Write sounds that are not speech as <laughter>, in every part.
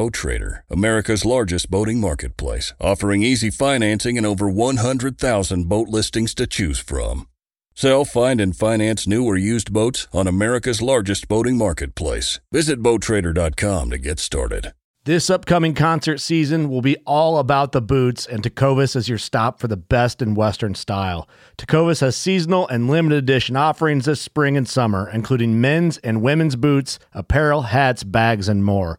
Boat Trader, America's largest boating marketplace, offering easy financing and over 100,000 boat listings to choose from. Sell, find, and finance new or used boats on America's largest boating marketplace. Visit BoatTrader.com to get started. This upcoming concert season will be all about the boots, and Tecovas is your stop for the best in Western style. Tecovas has seasonal and limited edition offerings this spring and summer, including men's and women's boots, apparel, hats, bags, and more.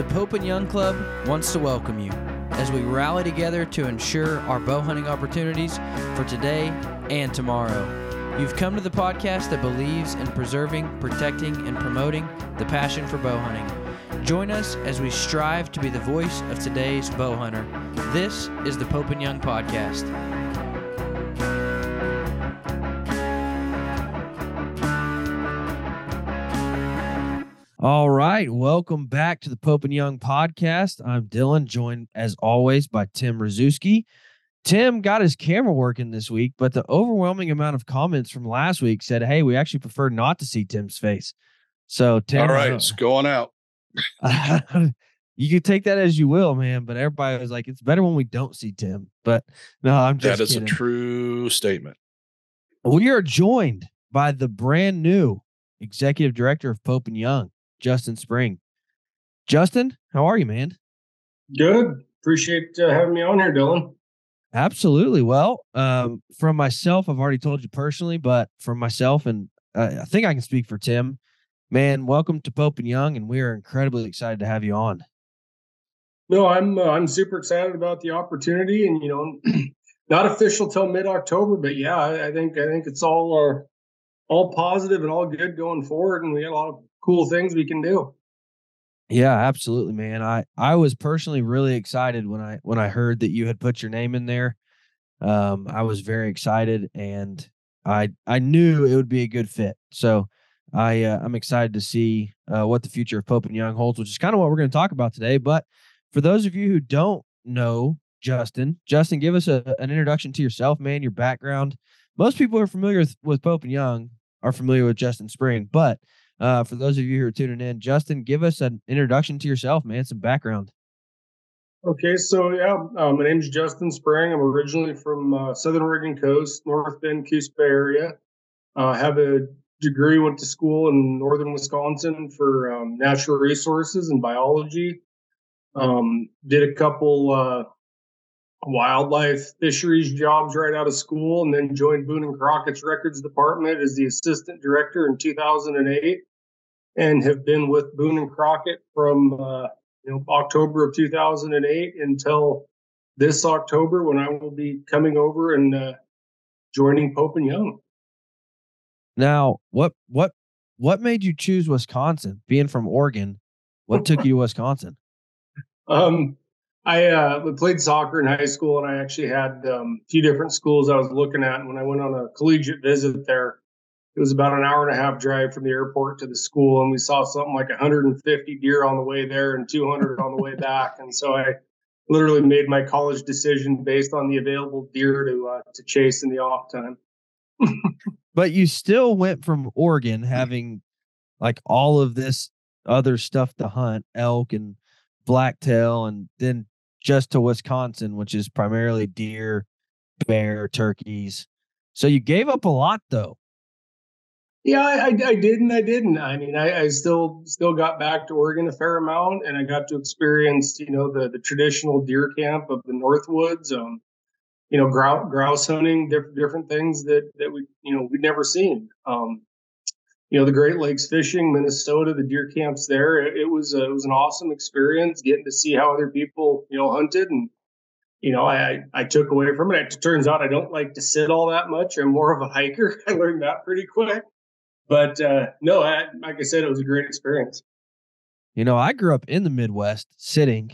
The Pope and Young Club wants to welcome you as we rally together to ensure our bow hunting opportunities for today and tomorrow. You've come to the podcast that believes in preserving, protecting, and promoting the passion for bow hunting. Join us as we strive to be the voice of today's bow hunter. This is the Pope and Young Podcast. All right, welcome back to the Pope and Young podcast. I'm Dylan, joined as always by Tim Rzuski. Tim got his camera working this week, but the overwhelming amount of comments from last week said, "Hey, we actually prefer not to see Tim's face." So, Tim, all right, uh, it's going out. <laughs> you can take that as you will, man. But everybody was like, "It's better when we don't see Tim." But no, I'm just that is kidding. a true statement. We are joined by the brand new executive director of Pope and Young, Justin Spring. Justin, how are you, man? Good. Appreciate uh, having me on here, Dylan. Absolutely. Well, um, from myself, I've already told you personally, but from myself, and uh, I think I can speak for Tim. Man, welcome to Pope and Young, and we are incredibly excited to have you on. No, I'm uh, I'm super excited about the opportunity, and you know, <clears throat> not official till mid October, but yeah, I, I, think I think it's all uh, all positive and all good going forward, and we got a lot of cool things we can do. Yeah, absolutely, man. I I was personally really excited when I when I heard that you had put your name in there. Um, I was very excited, and I I knew it would be a good fit. So I uh, I'm excited to see uh, what the future of Pope and Young holds, which is kind of what we're going to talk about today. But for those of you who don't know Justin, Justin, give us a, an introduction to yourself, man, your background. Most people are familiar with, with Pope and Young are familiar with Justin Spring, but uh, for those of you who are tuning in, Justin, give us an introduction to yourself, man, some background. Okay, so yeah, uh, my name is Justin Spring. I'm originally from uh, Southern Oregon coast, North Bend, Coos Bay area. I uh, have a degree, went to school in northern Wisconsin for um, natural resources and biology. Um, did a couple uh, wildlife fisheries jobs right out of school, and then joined Boone and Crockett's records department as the assistant director in 2008 and have been with Boone and Crockett from uh, you know October of 2008 until this October when I will be coming over and uh, joining Pope and Young. Now, what what what made you choose Wisconsin? Being from Oregon, what took you to Wisconsin? <laughs> Um, I uh, played soccer in high school, and I actually had um, a few different schools I was looking at. And when I went on a collegiate visit there, it was about an hour and a half drive from the airport to the school, and we saw something like 150 deer on the way there and 200 on the way back. And so I literally made my college decision based on the available deer to uh, to chase in the off time. <laughs> but you still went from Oregon having like all of this other stuff to hunt, elk and blacktail, and then just to Wisconsin, which is primarily deer, bear, turkeys. So you gave up a lot though. Yeah, I, I, didn't. I didn't. I mean, I, I, still still got back to Oregon a fair amount, and I got to experience, you know, the the traditional deer camp of the Northwoods. Um, you know, grouse, grouse hunting, different different things that that we you know we'd never seen. Um, you know, the Great Lakes fishing, Minnesota, the deer camps there. It, it was a, it was an awesome experience getting to see how other people you know hunted and you know, I I took away from it. It turns out I don't like to sit all that much. I'm more of a hiker. <laughs> I learned that pretty quick. But uh, no, I, like I said, it was a great experience. You know, I grew up in the Midwest sitting,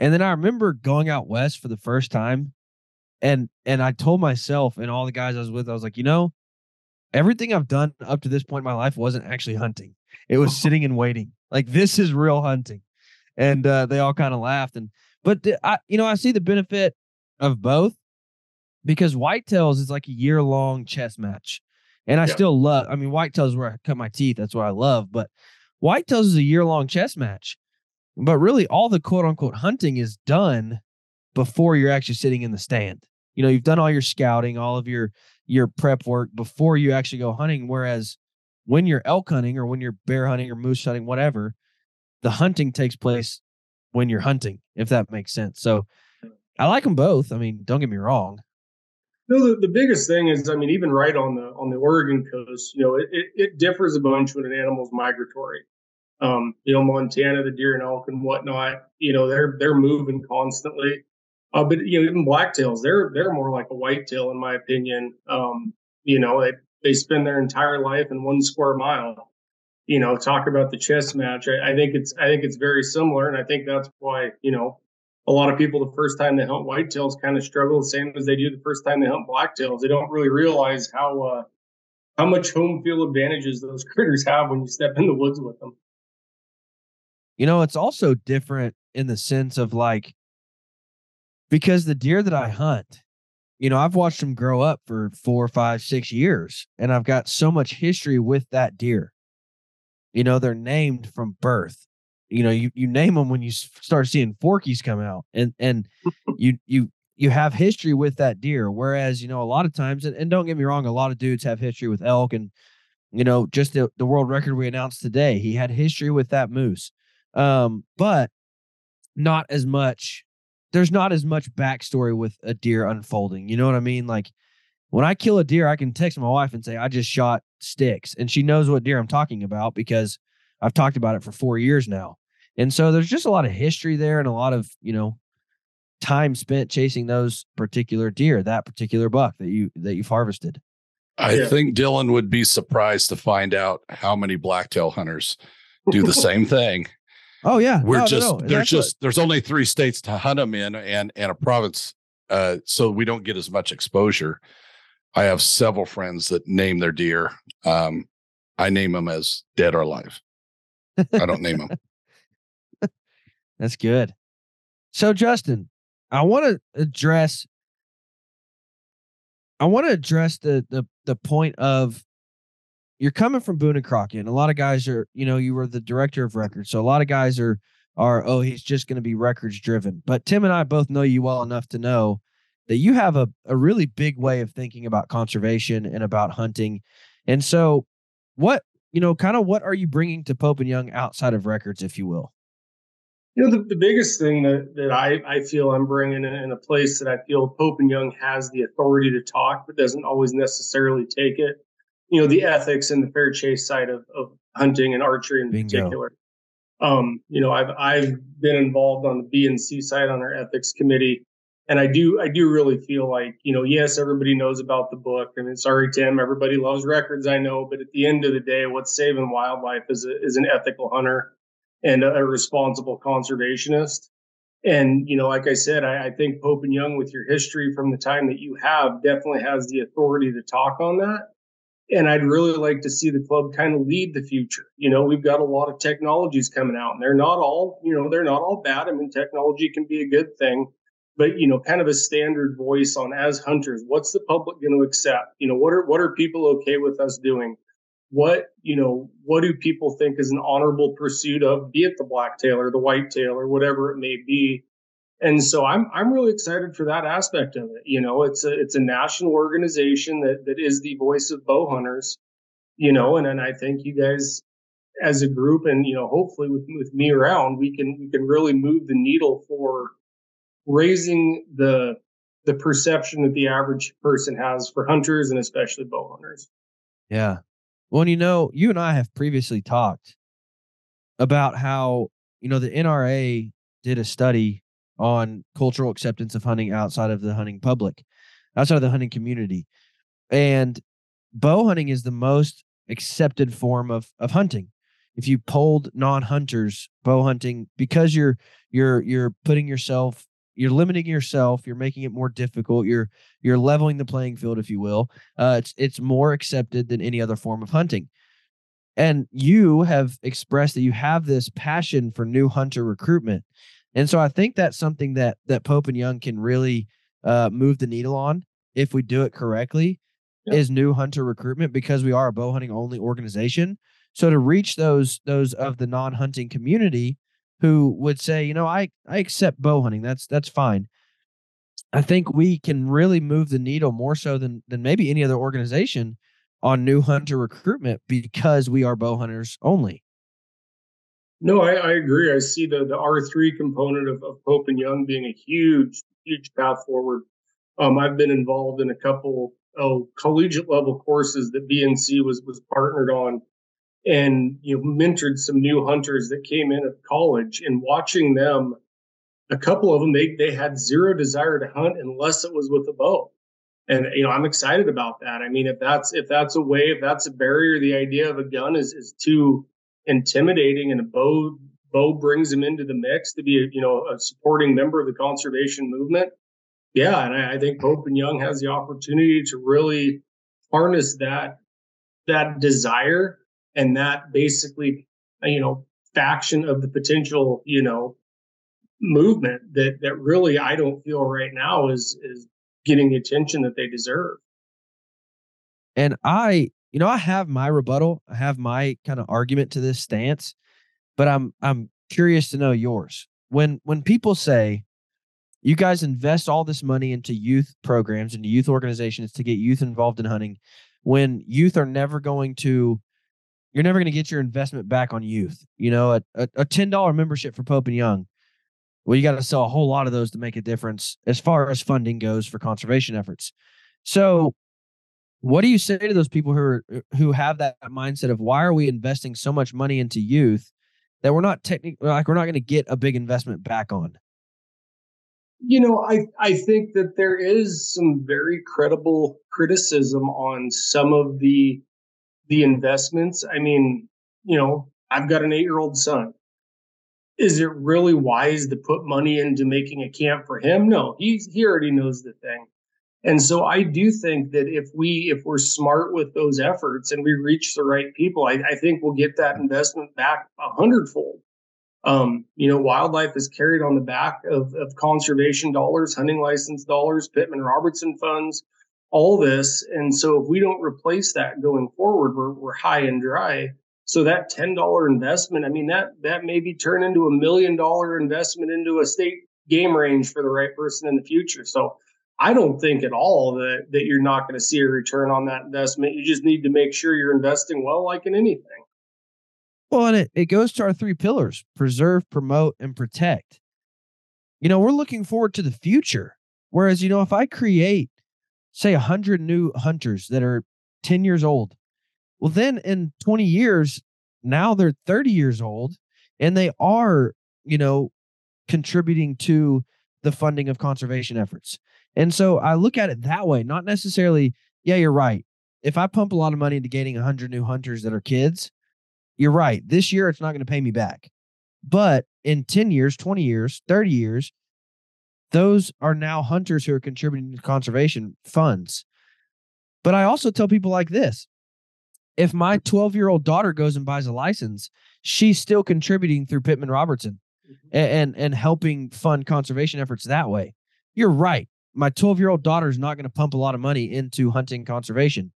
and then I remember going out west for the first time, and and I told myself and all the guys I was with, I was like, you know, everything I've done up to this point in my life wasn't actually hunting. It was <laughs> sitting and waiting. Like this is real hunting, and uh, they all kind of laughed. And but I, you know, I see the benefit of both because whitetails is like a year long chess match. And I yeah. still love, I mean, whitetails is where I cut my teeth. That's what I love. But white whitetails is a year long chess match. But really, all the quote unquote hunting is done before you're actually sitting in the stand. You know, you've done all your scouting, all of your your prep work before you actually go hunting. Whereas when you're elk hunting or when you're bear hunting or moose hunting, whatever, the hunting takes place when you're hunting, if that makes sense. So I like them both. I mean, don't get me wrong. No, the, the biggest thing is, I mean, even right on the on the Oregon coast, you know, it, it, it differs a bunch when an animal's migratory. Um, you know, Montana, the deer and elk and whatnot, you know, they're they're moving constantly. Uh, but you know, even blacktails, they're they're more like a whitetail, in my opinion. Um, you know, they they spend their entire life in one square mile you know, talk about the chess match. I, I, think it's I think it's very similar, and I think that's why you know a lot of people the first time they hunt whitetails kind of struggle the same as they do the first time they hunt blacktails. They don't really realize how uh, how much home field advantages those <laughs> critters have when you step in the woods with them. You know, it's also different in the sense of like because the deer that I hunt, you know, I've watched them grow up for four, five, six years, and I've got so much history with that deer you know, they're named from birth. You know, you you name them when you start seeing forkies come out, and and <laughs> you you you have history with that deer. Whereas, you know, a lot of times, and, and don't get me wrong, a lot of dudes have history with elk, and you know, just the, the world record we announced today, he had history with that moose, um, but not as much. There's not as much backstory with a deer unfolding. You know what I mean? Like when I kill a deer, I can text my wife and say, I just shot sticks. And she knows what deer I'm talking about because I've talked about it for four years now. And so there's just a lot of history there and a lot of, you know, time spent chasing those particular deer, that particular buck that you that you've harvested. I yeah. think Dylan would be surprised to find out how many blacktail hunters do the <laughs> same thing. Oh yeah, we're no, just no, no. there's just there's only three states to hunt them in, and and a province, uh, so we don't get as much exposure. I have several friends that name their deer. Um, I name them as dead or alive. I don't name them. <laughs> That's good. So, Justin, I want to address. I want to address the the the point of you're coming from Boone and Crockett, and a lot of guys are, you know, you were the director of records, so a lot of guys are are oh he's just going to be records driven. But Tim and I both know you well enough to know that you have a, a really big way of thinking about conservation and about hunting. And so, what, you know, kind of what are you bringing to Pope and Young outside of records, if you will? You know, the, the biggest thing that, that I, I feel I'm bringing in, in a place that I feel Pope and Young has the authority to talk, but doesn't always necessarily take it. You know, the ethics and the fair chase side of, of hunting and archery in Bingo. particular. Um, you know, I've I've been involved on the B and C side on our ethics committee, and I do I do really feel like you know yes everybody knows about the book I mean sorry Tim everybody loves records I know but at the end of the day what's saving wildlife is a, is an ethical hunter and a, responsible conservationist and you know like I said I, I think Pope and Young with your history from the time that you have definitely has the authority to talk on that and I'd really like to see the club kind of lead the future. You know, we've got a lot of technologies coming out, and they're not all, you know, they're not all bad. I mean, technology can be a good thing, but you know kind of a standard voice on as hunters what's the public going to accept you know what are what are people okay with us doing what you know what do people think is an honorable pursuit of be it the blacktail or the whitetail or whatever it may be and so i'm i'm really excited for that aspect of it you know it's a it's a national organization that that is the voice of bow hunters you know, and, and I think you guys as a group and, you know, hopefully with, with me around, we can, we can really move the needle for raising the, the perception that the average person has for hunters and especially bow hunters. Yeah. Well, you know, you and I have previously talked about how, you know, the NRA did a study on cultural acceptance of hunting outside of the hunting public, outside of the hunting community. And bow hunting is the most accepted form of of hunting. If you polled non-hunters bow hunting because you're you're you're putting yourself you're limiting yourself you're making it more difficult you're you're leveling the playing field if you will uh, it's it's more accepted than any other form of hunting. And you have expressed that you have this passion for new hunter recruitment. And so i think that's something that that pope and young can really uh, move the needle on if we do it correctly yep. is new hunter recruitment because we are a bow hunting only organization. So to reach those those of the non-hunting community who would say, you know, I I accept bow hunting. That's that's fine. I think we can really move the needle more so than than maybe any other organization on new hunter recruitment because we are bow hunters only. No, I, I agree. I see the the R three component of, of Pope and Young being a huge huge path forward. Um, I've been involved in a couple of collegiate level courses that BNC was was partnered on and you know mentored some new hunters that came in at college and watching them a couple of them they they had zero desire to hunt unless it was with a bow. And you know i'm excited about that. I mean if that's if that's a way if that's a barrier the idea of a gun is is too intimidating and a bow bow brings them into the mix to be a, you know a supporting member of the conservation movement. Yeah and I, I think pope and young has the opportunity to really harness that that desire and that basically you know faction of the potential you know movement that that really I don't feel right now is is getting the attention that they deserve. And I, you know, I have my rebuttal, I have my kind of argument to this stance, but I'm I'm curious to know yours. When when people say you guys invest all this money into youth programs and youth organizations to get youth involved in hunting when youth are never going to you're never going to get your investment back on youth. You know, a, a, a $10 membership for Pope and Young. Well, you got to sell a whole lot of those to make a difference as far as funding goes for conservation efforts. So, what do you say to those people who are who have that mindset of why are we investing so much money into youth that we're not technically like we're not going to get a big investment back on? You know, I I think that there is some very credible criticism on some of the the investments. I mean, you know, I've got an eight year old son. Is it really wise to put money into making a camp for him? No, he's he already knows the thing. And so I do think that if we if we're smart with those efforts and we reach the right people, I, I think we'll get that investment back a hundredfold. Um, you know, wildlife is carried on the back of, of conservation dollars, hunting license dollars, Pittman Robertson funds, all this. And so if we don't replace that going forward, we're, we're high and dry. So that $10 investment, I mean, that, that maybe turn into a million dollar investment into a state game range for the right person in the future. So I don't think at all that, that you're not going to see a return on that investment. You just need to make sure you're investing well, like in anything. Well, and it, it goes to our three pillars preserve, promote, and protect. You know, we're looking forward to the future. Whereas, you know, if I create say 100 new hunters that are 10 years old. Well, then in 20 years, now they're 30 years old and they are, you know, contributing to the funding of conservation efforts. And so I look at it that way, not necessarily, yeah, you're right. If I pump a lot of money into gaining 100 new hunters that are kids, you're right. This year, it's not going to pay me back. But in 10 years, 20 years, 30 years, those are now hunters who are contributing to conservation funds. But I also tell people like this if my 12 year old daughter goes and buys a license, she's still contributing through Pittman Robertson mm-hmm. and, and, and helping fund conservation efforts that way. You're right. My 12 year old daughter is not going to pump a lot of money into hunting conservation,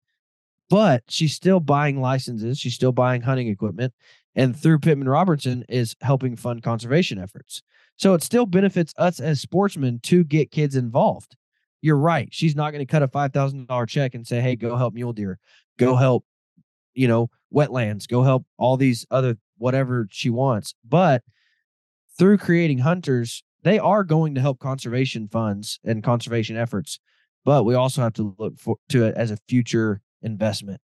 but she's still buying licenses. She's still buying hunting equipment. And through Pittman Robertson is helping fund conservation efforts. So it still benefits us as sportsmen to get kids involved. You're right. She's not going to cut a $5,000 check and say, hey, go help mule deer, go help you know, wetlands, go help all these other whatever she wants. But through creating hunters, they are going to help conservation funds and conservation efforts. But we also have to look for, to it as a future investment.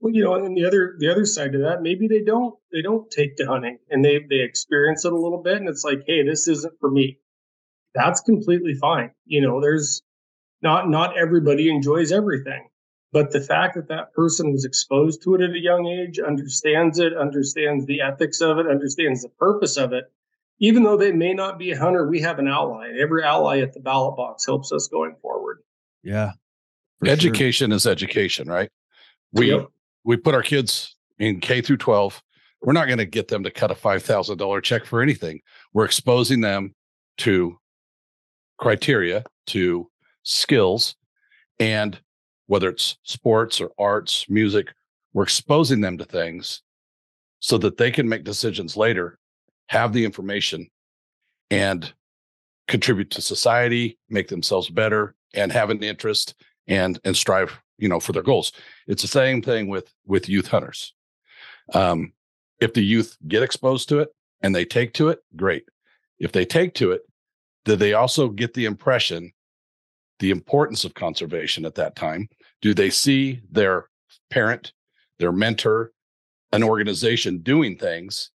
Well, you know, and the other the other side to that, maybe they don't they don't take to hunting and they they experience it a little bit, and it's like, hey, this isn't for me. That's completely fine. You know, there's not not everybody enjoys everything, but the fact that that person was exposed to it at a young age, understands it, understands the ethics of it, understands the purpose of it, even though they may not be a hunter, we have an ally. Every ally at the ballot box helps us going forward. Yeah. Education sure. is education, right? We yep we put our kids in K through 12. We're not going to get them to cut a $5,000 check for anything. We're exposing them to criteria, to skills, and whether it's sports or arts, music, we're exposing them to things so that they can make decisions later, have the information, and contribute to society, make themselves better, and have an interest and and strive you know for their goals. It's the same thing with with youth hunters. Um if the youth get exposed to it and they take to it great. If they take to it do they also get the impression the importance of conservation at that time? Do they see their parent their mentor an organization doing things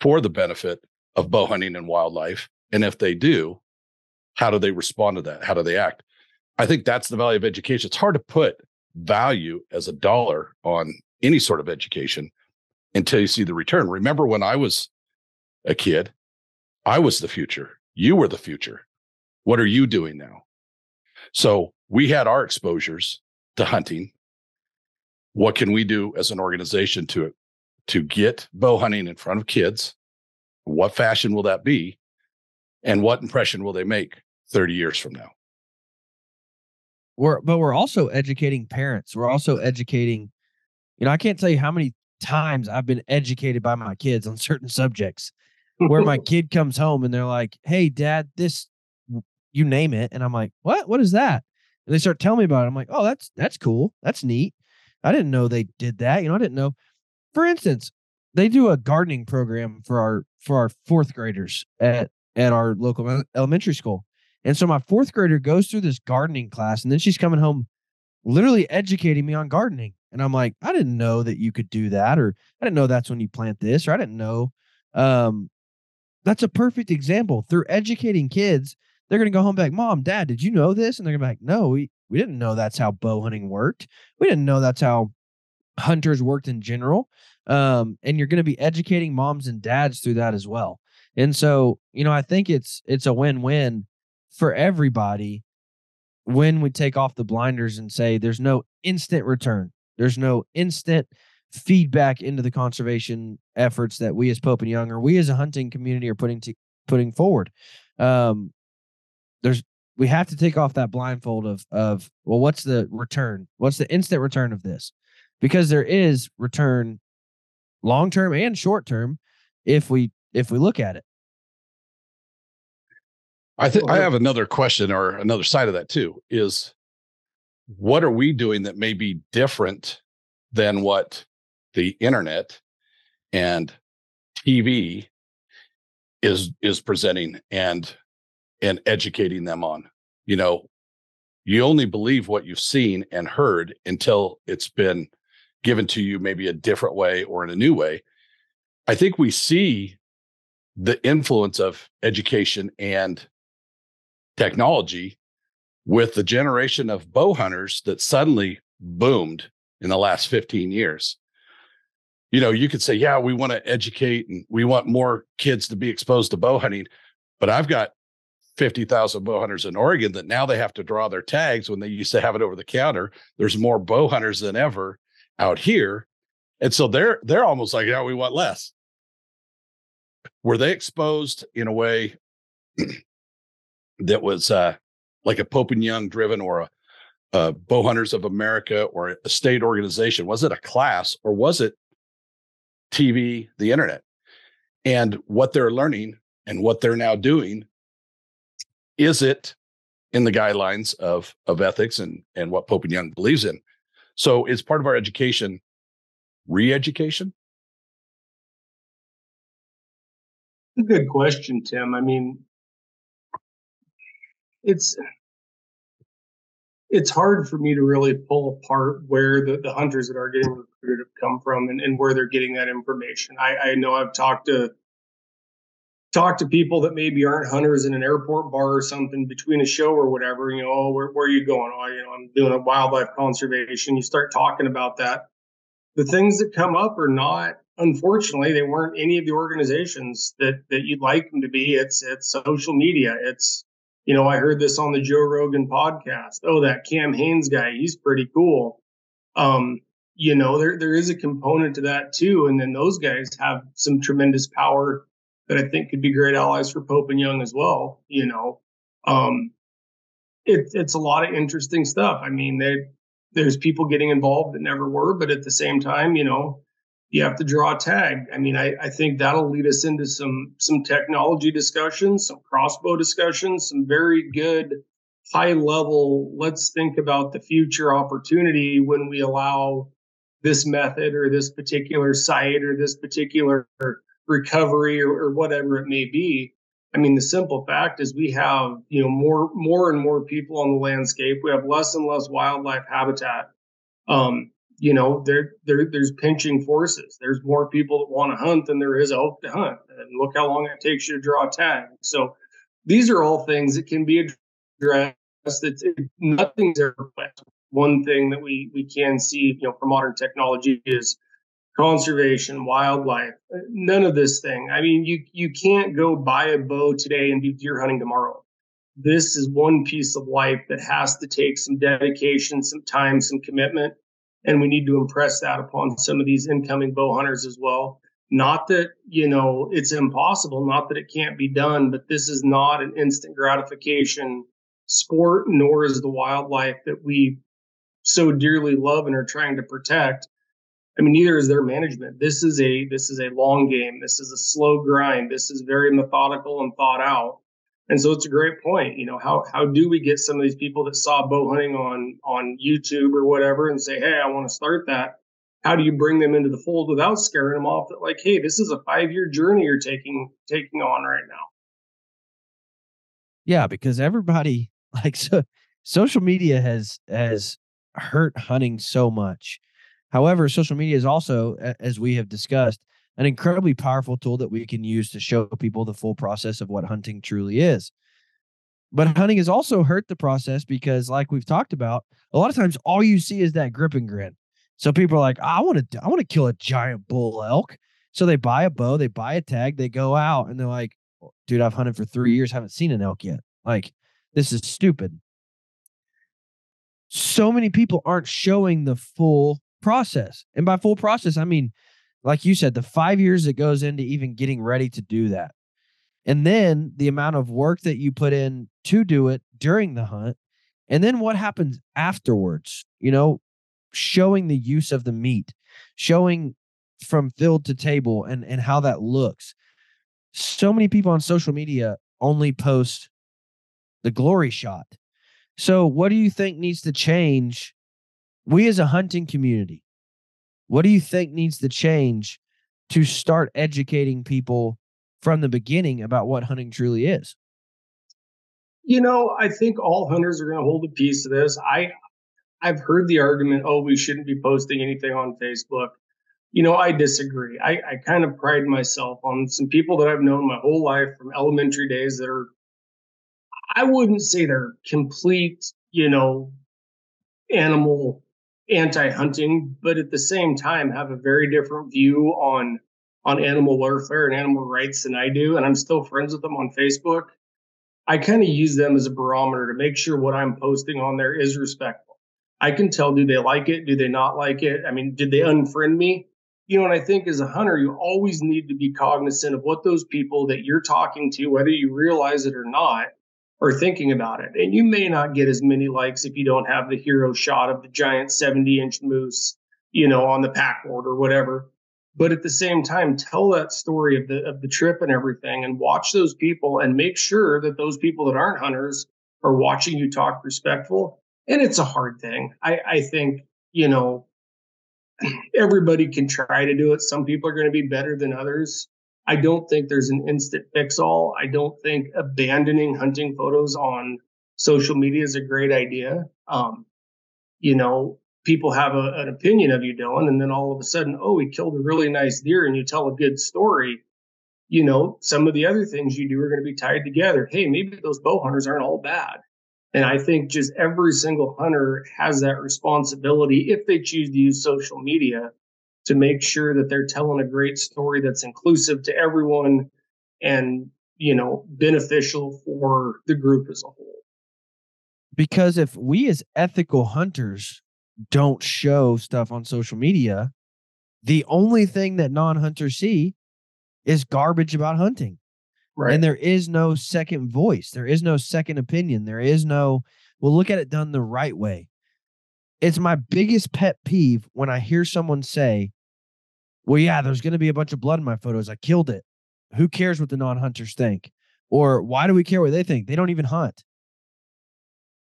for the benefit of bow hunting and wildlife? And if they do how do they respond to that? How do they act i think that's the value of education it's hard to put value as a dollar on any sort of education until you see the return. Remember when I was a kid, I was the future. You were the future. What are you doing now? So we had our exposures to hunting. What can we do as an organization to to get bow hunting in front of kids? What fashion will that be? And what impression will they make 30 years from now? We're but we're also educating parents. We're also educating, you know, I can't tell you how many times I've been educated by my kids on certain subjects where my <laughs> kid comes home and they're like, Hey, dad, this you name it. And I'm like, What? What is that? And they start telling me about it. I'm like, Oh, that's that's cool. That's neat. I didn't know they did that. You know, I didn't know. For instance, they do a gardening program for our for our fourth graders at at our local elementary school. And so my fourth grader goes through this gardening class, and then she's coming home literally educating me on gardening. And I'm like, I didn't know that you could do that, or I didn't know that's when you plant this, or I didn't know. Um, that's a perfect example. Through educating kids, they're going to go home back, Mom, Dad, did you know this? And they're going to be like, No, we, we didn't know that's how bow hunting worked. We didn't know that's how hunters worked in general. Um, and you're going to be educating moms and dads through that as well. And so, you know, I think it's it's a win-win for everybody when we take off the blinders and say there's no instant return, there's no instant feedback into the conservation efforts that we as Pope and Young or we as a hunting community are putting to putting forward. Um, there's we have to take off that blindfold of of well, what's the return? What's the instant return of this? Because there is return long term and short term if we if we look at it. I think I have another question or another side of that too is what are we doing that may be different than what the internet and TV is is presenting and and educating them on. You know, you only believe what you've seen and heard until it's been given to you maybe a different way or in a new way. I think we see the influence of education and technology with the generation of bow hunters that suddenly boomed in the last 15 years. You know, you could say, yeah, we want to educate and we want more kids to be exposed to bow hunting, but I've got 50,000 bow hunters in Oregon that now they have to draw their tags when they used to have it over the counter. There's more bow hunters than ever out here. And so they're they're almost like, yeah, we want less. Were they exposed in a way that was uh, like a Pope and Young driven or a, a Bow Hunters of America or a state organization? Was it a class or was it TV, the internet? And what they're learning and what they're now doing, is it in the guidelines of, of ethics and, and what Pope and Young believes in? So it's part of our education re-education? A good question, Tim. I mean, it's it's hard for me to really pull apart where the, the hunters that are getting recruited have come from and, and where they're getting that information. I, I know I've talked to talked to people that maybe aren't hunters in an airport bar or something between a show or whatever. You know, oh, where, where are you going? Oh, you know, I'm doing a wildlife conservation. You start talking about that. The things that come up are not unfortunately, they weren't any of the organizations that that you'd like them to be. It's it's social media. It's you know, I heard this on the Joe Rogan podcast. Oh, that Cam Hanes guy, he's pretty cool. Um, you know, there there is a component to that too. And then those guys have some tremendous power that I think could be great allies for Pope and Young as well. You know, um, it, it's a lot of interesting stuff. I mean, they, there's people getting involved that never were, but at the same time, you know, you have to draw a tag. I mean, I, I think that'll lead us into some some technology discussions, some crossbow discussions, some very good high level. Let's think about the future opportunity when we allow this method or this particular site or this particular recovery or, or whatever it may be. I mean, the simple fact is we have you know more more and more people on the landscape. We have less and less wildlife habitat. Um, you know, there, there there's pinching forces. There's more people that want to hunt than there is elk to hunt. And look how long it takes you to draw a tag. So these are all things that can be addressed. It's, it, nothing's ever. One thing that we we can see, you know, for modern technology is conservation, wildlife. Uh, none of this thing. I mean, you you can't go buy a bow today and be deer hunting tomorrow. This is one piece of life that has to take some dedication, some time, some commitment and we need to impress that upon some of these incoming bow hunters as well. Not that, you know, it's impossible, not that it can't be done, but this is not an instant gratification sport, nor is the wildlife that we so dearly love and are trying to protect. I mean, neither is their management. This is a this is a long game. This is a slow grind. This is very methodical and thought out. And so it's a great point. You know, how how do we get some of these people that saw bow hunting on on YouTube or whatever and say, hey, I want to start that? How do you bring them into the fold without scaring them off that like, hey, this is a five year journey you're taking taking on right now? Yeah, because everybody <laughs> like so social media has has hurt hunting so much. However, social media is also, as we have discussed, an incredibly powerful tool that we can use to show people the full process of what hunting truly is. But hunting has also hurt the process because, like we've talked about, a lot of times all you see is that grip and grin. So people are like, I want to, I want to kill a giant bull elk. So they buy a bow, they buy a tag, they go out, and they're like, oh, dude, I've hunted for three years, haven't seen an elk yet. Like, this is stupid. So many people aren't showing the full process. And by full process, I mean like you said, the five years that goes into even getting ready to do that. And then the amount of work that you put in to do it during the hunt. And then what happens afterwards, you know, showing the use of the meat, showing from field to table and, and how that looks. So many people on social media only post the glory shot. So, what do you think needs to change? We as a hunting community, what do you think needs to change to start educating people from the beginning about what hunting truly is? You know, I think all hunters are going to hold a piece of this. I I've heard the argument, oh, we shouldn't be posting anything on Facebook. You know, I disagree. I, I kind of pride myself on some people that I've known my whole life from elementary days that are, I wouldn't say they're complete, you know, animal anti-hunting, but at the same time have a very different view on on animal welfare and animal rights than I do, and I'm still friends with them on Facebook. I kind of use them as a barometer to make sure what I'm posting on there is respectful. I can tell do they like it, do they not like it? I mean, did they unfriend me? You know, and I think as a hunter, you always need to be cognizant of what those people that you're talking to, whether you realize it or not, or thinking about it. And you may not get as many likes if you don't have the hero shot of the giant 70 inch moose, you know, on the pack board or whatever. But at the same time, tell that story of the of the trip and everything and watch those people and make sure that those people that aren't hunters are watching you talk respectful. And it's a hard thing. I, I think, you know, <clears throat> everybody can try to do it. Some people are going to be better than others. I don't think there's an instant fix all. I don't think abandoning hunting photos on social media is a great idea. Um, you know, people have a, an opinion of you, Dylan, and then all of a sudden, oh, he killed a really nice deer and you tell a good story. You know, some of the other things you do are going to be tied together. Hey, maybe those bow hunters aren't all bad. And I think just every single hunter has that responsibility if they choose to use social media to make sure that they're telling a great story that's inclusive to everyone and, you know, beneficial for the group as a whole. Because if we as ethical hunters don't show stuff on social media, the only thing that non hunters see is garbage about hunting. Right. And there is no second voice. There is no second opinion. There is no, well, look at it done the right way. It's my biggest pet peeve when I hear someone say, well, yeah, there's going to be a bunch of blood in my photos. I killed it. Who cares what the non hunters think? Or why do we care what they think? They don't even hunt.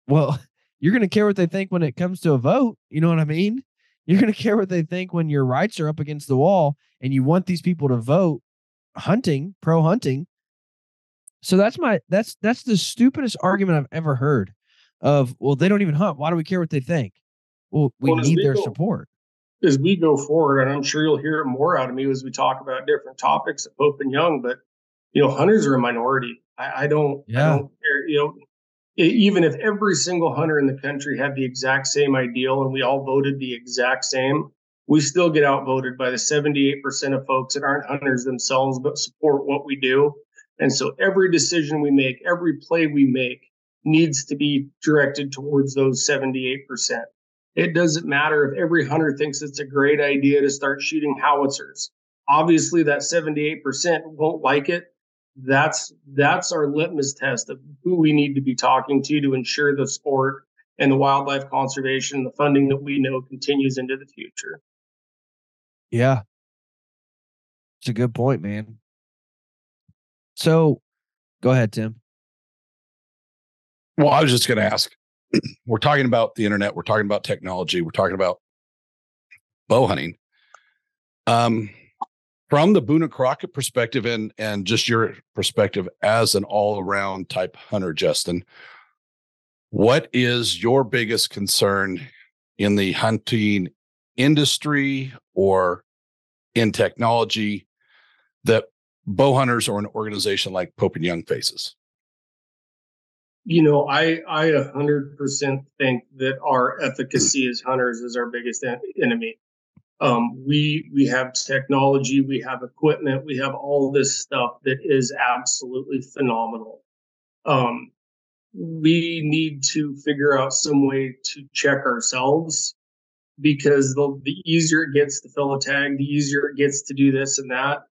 Well, <laughs> you're going to care what they think when it comes to a vote. You know what I mean? You're going to care what they think when your rights are up against the wall and you want these people to vote hunting, pro hunting. So that's my that's that's the stupidest argument I've ever heard of well they don't even hunt. Why do we care what they think? Well, we well, need their support. As we go forward, and I'm sure you'll hear it more out of me as we talk about different topics at Pope and Young, but you know, hunters are a minority. I, I don't yeah. I don't care, you know, even if every single hunter in the country had the exact same ideal and we all voted the exact same, we still get outvoted by the 78% of folks that aren't hunters themselves but support what we do. And so every decision we make, every play we make needs to be directed towards those 78%. It doesn't matter if every hunter thinks it's a great idea to start shooting howitzers. Obviously, that 78% won't like it that's that's our litmus test of who we need to be talking to to ensure the sport and the wildlife conservation, the funding that we know continues into the future. Yeah. It's a good point, man. So go ahead, Tim. Well, I was just going to ask <clears throat> we're talking about the internet, we're talking about technology, we're talking about bow hunting. Um, from the Boone and Crockett perspective and and just your perspective as an all-around type hunter, Justin, what is your biggest concern in the hunting industry or in technology that bow hunters or an organization like Pope and Young faces? You know, I I a hundred percent think that our efficacy as hunters is our biggest enemy. Um, we we have technology, we have equipment, we have all this stuff that is absolutely phenomenal. Um, we need to figure out some way to check ourselves because the, the easier it gets to fill a tag, the easier it gets to do this and that.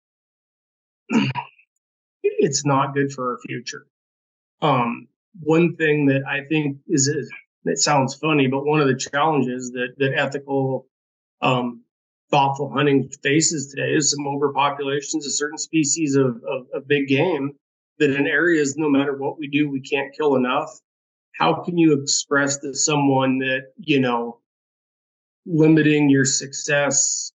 <clears throat> it's not good for our future. Um, one thing that I think is it sounds funny, but one of the challenges that that ethical um, thoughtful hunting faces today is some overpopulations of certain species of, of, of big game that in areas, no matter what we do, we can't kill enough. How can you express to someone that, you know, limiting your success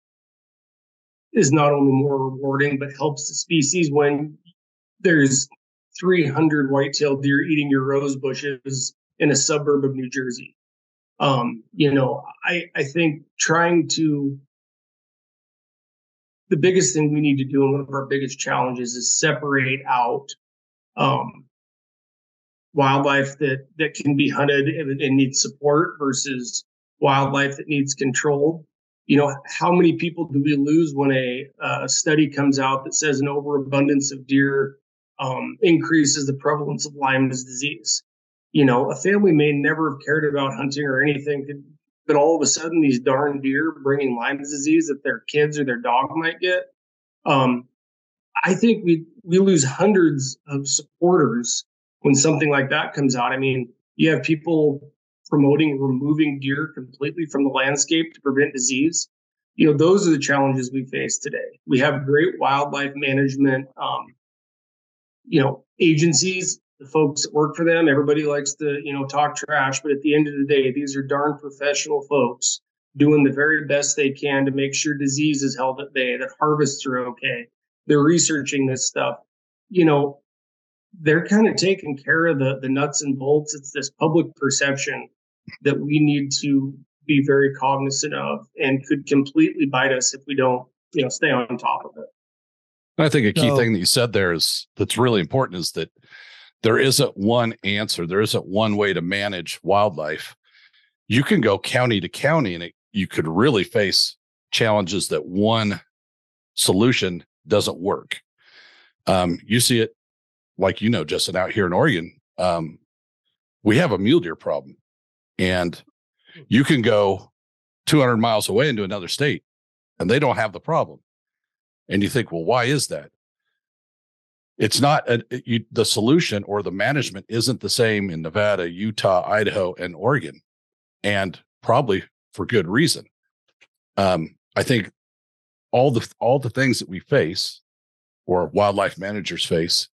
is not only more rewarding, but helps the species when there's 300 white-tailed deer eating your rose bushes in a suburb of New Jersey. Um, you know, I, I think trying to the biggest thing we need to do and one of our biggest challenges is separate out um, wildlife that that can be hunted and, and, needs support versus wildlife that needs control. You know, how many people do we lose when a, a study comes out that says an overabundance of deer um, increases the prevalence of Lyme's disease? You know, a family may never have cared about hunting or anything, but all of a sudden these darn deer bringing Lyme's disease that their kids or their dog might get. Um, I think we we lose hundreds of supporters when something like that comes out. I mean, you have people promoting removing deer completely from the landscape to prevent disease. You know, those are the challenges we face today. We have great wildlife management, um, you know, agencies the folks that work for them. Everybody likes to, you know, talk trash, but at the end of the day, these are darn professional folks doing the very best they can to make sure disease is held at bay, that harvests are okay. They're researching this stuff. You know, they're kind of taking care of the the nuts and bolts. It's this public perception that we need to be very cognizant of and could completely bite us if we don't, you know, stay on top of it. I think a key So- thing that you said there is that's really important is that there isn't one answer. There isn't one way to manage wildlife. You can go county to county and it, you could really face challenges that one solution doesn't work. Um, you see it like you know, Justin, out here in Oregon, um, we have a mule deer problem. And you can go 200 miles away into another state and they don't have the problem. And you think, well, why is that? It's not a, you, the solution or the management isn't the same in Nevada, Utah, Idaho, and Oregon, and probably for good reason. Um, I think all the all the things that we face, or wildlife managers face,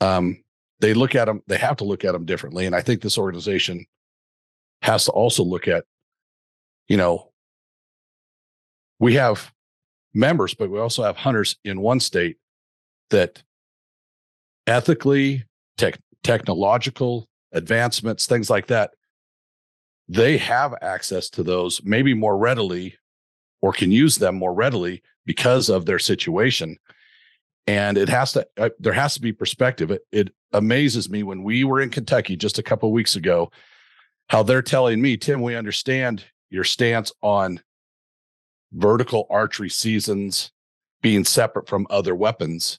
um, they look at them. They have to look at them differently, and I think this organization has to also look at, you know, we have members, but we also have hunters in one state that ethically, tech, technological advancements, things like that, they have access to those maybe more readily or can use them more readily because of their situation. And it has to, uh, there has to be perspective. It, it amazes me when we were in Kentucky just a couple weeks ago, how they're telling me, Tim, we understand your stance on vertical archery seasons being separate from other weapons.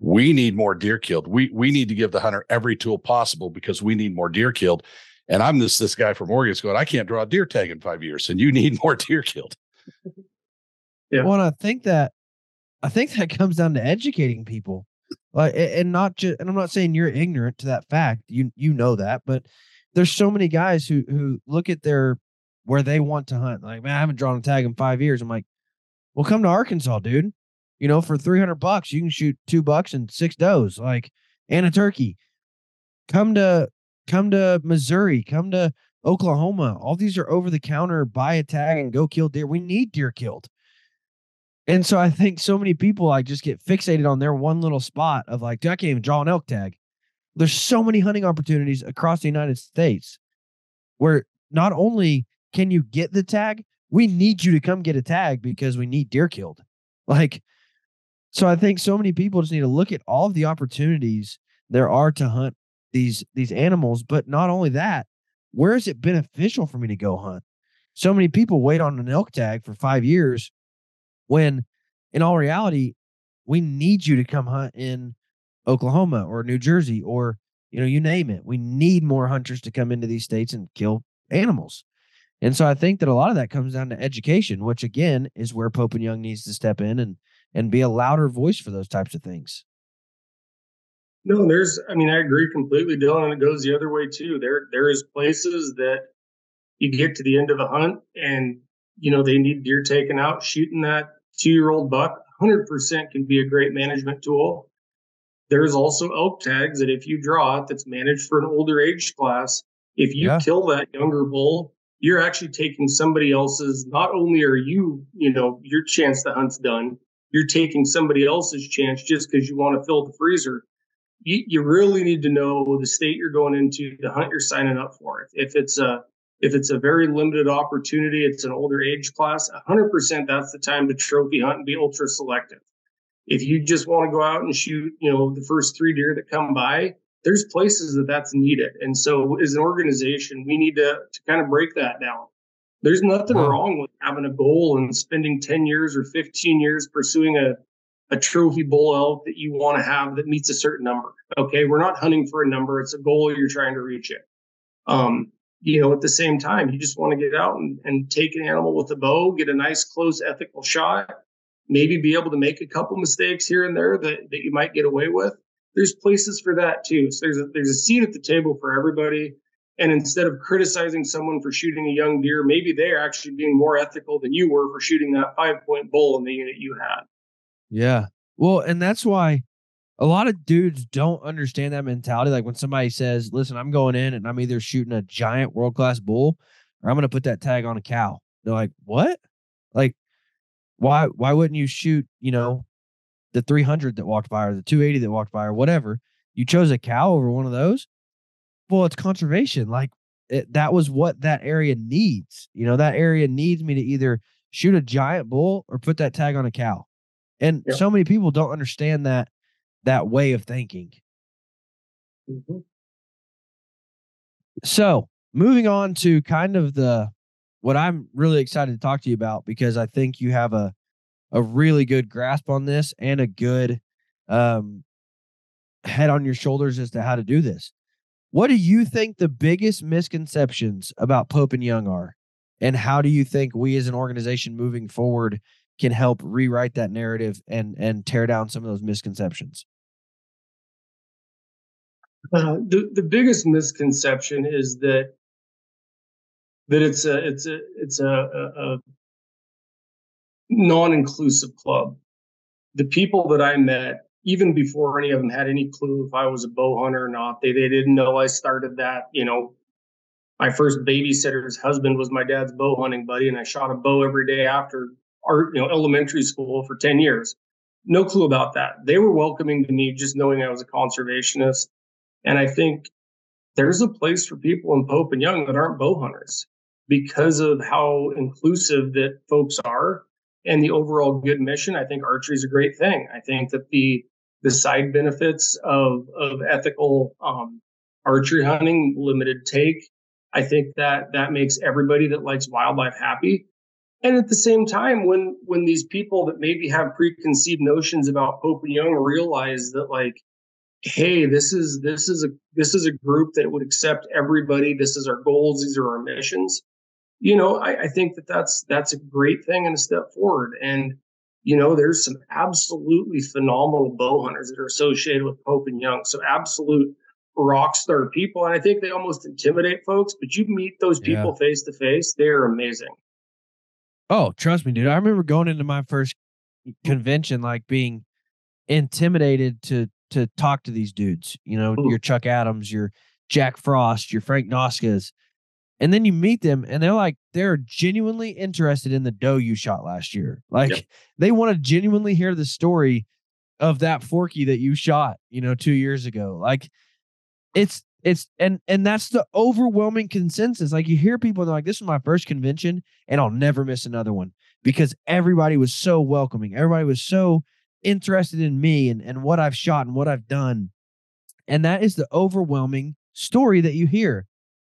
We need more deer killed. We we need to give the hunter every tool possible because we need more deer killed. And I'm this this guy from Oregon's going, I can't draw a deer tag in five years, and you need <laughs> more deer killed. <laughs> Yeah. Well, I think that I think that comes down to educating people. Like and not just and I'm not saying you're ignorant to that fact. You you know that, but there's so many guys who who look at their where they want to hunt. Like, man, I haven't drawn a tag in five years. I'm like, well, come to Arkansas, dude. You know, for 300 bucks, you can shoot two bucks and six does, like, and a turkey. Come to come to Missouri, come to Oklahoma. All these are over the counter, buy a tag and go kill deer. We need deer killed. And so I think so many people like just get fixated on their one little spot of like, dude, I can't even draw an elk tag. There's so many hunting opportunities across the United States where not only can you get the tag, we need you to come get a tag because we need deer killed. Like, so I think so many people just need to look at all of the opportunities there are to hunt these these animals, but not only that, where is it beneficial for me to go hunt? So many people wait on an elk tag for five years when in all reality, we need you to come hunt in Oklahoma or New Jersey or you know, you name it. We need more hunters to come into these states and kill animals. And so I think that a lot of that comes down to education, which again is where Pope and Young needs to step in and and be a louder voice for those types of things. No, there's. I mean, I agree completely, Dylan, and it goes the other way too. There, there is places that you get to the end of the hunt, and you know they need deer taken out. Shooting that two-year-old buck, hundred percent, can be a great management tool. There's also elk tags that if you draw it, that's managed for an older age class. If you Yeah. kill that younger bull, you're actually taking somebody else's. Not only are you, you know, your chance the hunt's done, you're taking somebody else's chance just because you want to fill the freezer you, you really need to know the state you're going into, the hunt you're signing up for. If, if it's a if it's a very limited opportunity, it's an older age class, 100% that's the time to trophy hunt and be ultra selective. If you just want to go out and shoot, you know, the first three deer that come by, there's places that that's needed. And so as an organization, we need to, to kind of break that down. There's nothing Wow. wrong with having a goal and spending 10 years or 15 years pursuing a a trophy bull elk that you want to have that meets a certain number. Okay, we're not hunting for a number; it's a goal you're trying to reach it. Um, you know, at the same time, you just want to get out and, and take an animal with a bow, get a nice, close, ethical shot. Maybe be able to make a couple mistakes here and there that, that you might get away with. There's places for that too. So there's a, there's a seat at the table for everybody. And instead of criticizing someone for shooting a young deer, maybe they're actually being more ethical than you were for shooting that five point bull in the unit you had. Yeah. Well, and that's why a lot of dudes don't understand that mentality. Like when somebody says, listen, I'm going in and I'm either shooting a giant world class bull or I'm going to put that tag on a cow. They're like, what? Like, why why wouldn't you shoot, you know, the 300 that walked by or the 280 that walked by or whatever? You chose a cow over one of those? Well, it's conservation. Like it, that was what that area needs. You know, that area needs me to either shoot a giant bull or put that tag on a cow. And Yeah. so many people don't understand that that way of thinking. Mhm. So, moving on to kind of the what I'm really excited to talk to you about because I think you have a a really good grasp on this and a good um head on your shoulders as to how to do this. What do you think the biggest misconceptions about Pope and Young are? And how do you think we as an organization moving forward can help rewrite that narrative and and tear down some of those misconceptions? Uh, the the biggest misconception is that that it's a it's a it's a, a, a non-inclusive club. The people that I met, even before any of them had any clue if I was a bow hunter or not, they they didn't know I started that. You know, my first babysitter's husband was my dad's bow hunting buddy, and I shot a bow every day after art, you know, elementary school for ten years. No clue about that. They were welcoming to me, just knowing I was a conservationist. And I think there's a place for people in Pope and Young that aren't bow hunters because of how inclusive that folks are and the overall good mission. I think archery is a great thing. I think that the the side benefits of of ethical um, archery hunting, limited take, I think that that makes everybody that likes wildlife happy. And at the same time, when when these people that maybe have preconceived notions about Pope and Young realize that like hey this is this is a this is a group that would accept everybody this is our goals these are our missions you know I, I think that that's that's a great thing and a step forward and you know there's some absolutely phenomenal bow hunters that are associated with pope and young so absolute rock star people and i think they almost intimidate folks but you meet those people face to face they're amazing Oh, trust me, dude. I remember going into my first convention like being intimidated to to talk to these dudes. You know, Mm. your Chuck Adams, your Jack Frost, your Frank Noskas. And then you meet them and they're like they're genuinely interested in the doe you shot last year. Like Yep. they want to genuinely hear the story of that forky that you shot, you know, 2 years ago. Like it's it's and and that's the overwhelming consensus. Like you hear people they're like, "This is my first convention, and I'll never miss another one," because everybody was so welcoming. Everybody was so interested in me and and what I've shot and what I've done, and that is the overwhelming story that you hear.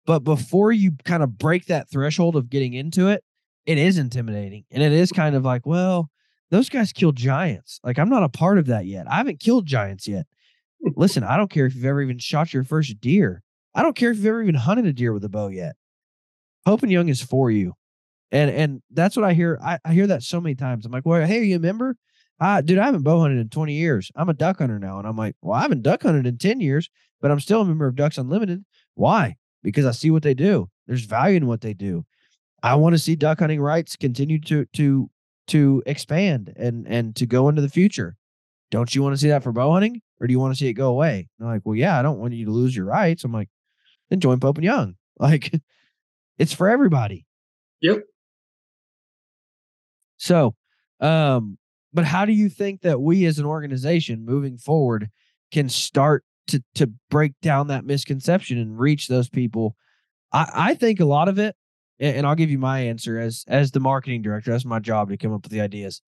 But before you kind of break that threshold of getting into it, it is intimidating, and it is kind of like, well, those guys killed giants. Like I'm not a part of that yet. I haven't killed giants yet. Listen, I don't care if you've ever even shot your first deer. I don't care if you've ever even hunted a deer with a bow yet. Pope and Young is for you. And and that's what I hear. I, I hear that so many times. I'm like, well, hey, you remember? Uh, dude, I haven't bow hunted in 20 years. I'm a duck hunter now. And I'm like, well, I haven't duck hunted in 10 years, but I'm still a member of Ducks Unlimited. Why? Because I see what they do. There's value in what they do. I want to see duck hunting rights continue to to to expand and and to go into the future. Don't you want to see that for bow hunting? Or do you want to see it go away? And they're like, well, yeah, I don't want you to lose your rights. I'm like, then join Pope and Young. <laughs> Like, it's for everybody. Yep. So, um, but how do you think that we as an organization moving forward can start to to break down that misconception and reach those people? I, I think a lot of it, and I'll give you my answer as as the marketing director. That's my job to come up with the ideas.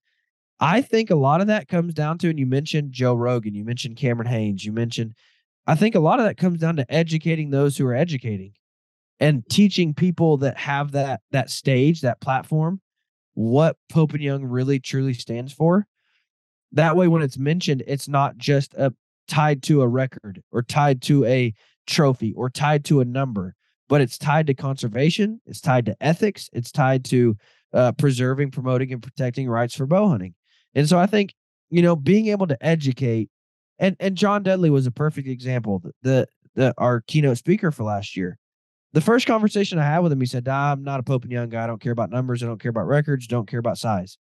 I think a lot of that comes down to, and you mentioned Joe Rogan, you mentioned Cameron Hanes, you mentioned, I think a lot of that comes down to educating those who are educating and teaching people that have that that stage, that platform, what Pope and Young really truly stands for. That way, when it's mentioned, it's not just a tied to a record or tied to a trophy or tied to a number, but it's tied to conservation, it's tied to ethics, it's tied to uh, preserving, promoting, and protecting rights for bow hunting. And so I think, you know, being able to educate and and John Dudley was a perfect example. The, the the our keynote speaker for last year. The first conversation I had with him, he said, "Ah, I'm not a Pope and Young guy. I don't care about numbers. I don't care about records. Don't care about size.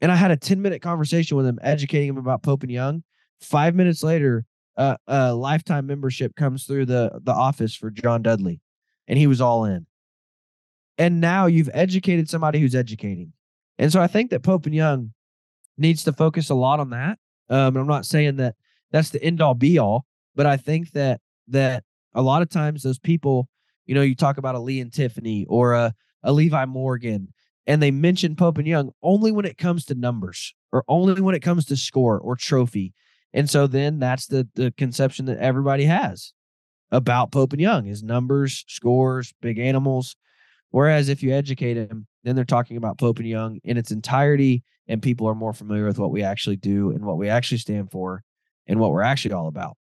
And I had a 10 minute conversation with him, educating him about Pope and Young. Five minutes later, uh, a lifetime membership comes through the the office for John Dudley, and he was all in. And now you've educated somebody who's educating. And so I think that Pope and Young needs to focus a lot on that. Um, I'm not saying that that's the end all be all, but I think that that a lot of times those people, you know, you talk about a Lee and Tiffany or a, a Levi Morgan, and they mention Pope and Young only when it comes to numbers or only when it comes to score or trophy. And so then that's the the conception that everybody has about Pope and Young is numbers, scores, big animals. Whereas if you educate them, then they're talking about Pope and Young in its entirety, and people are more familiar with what we actually do and what we actually stand for and what we're actually all about.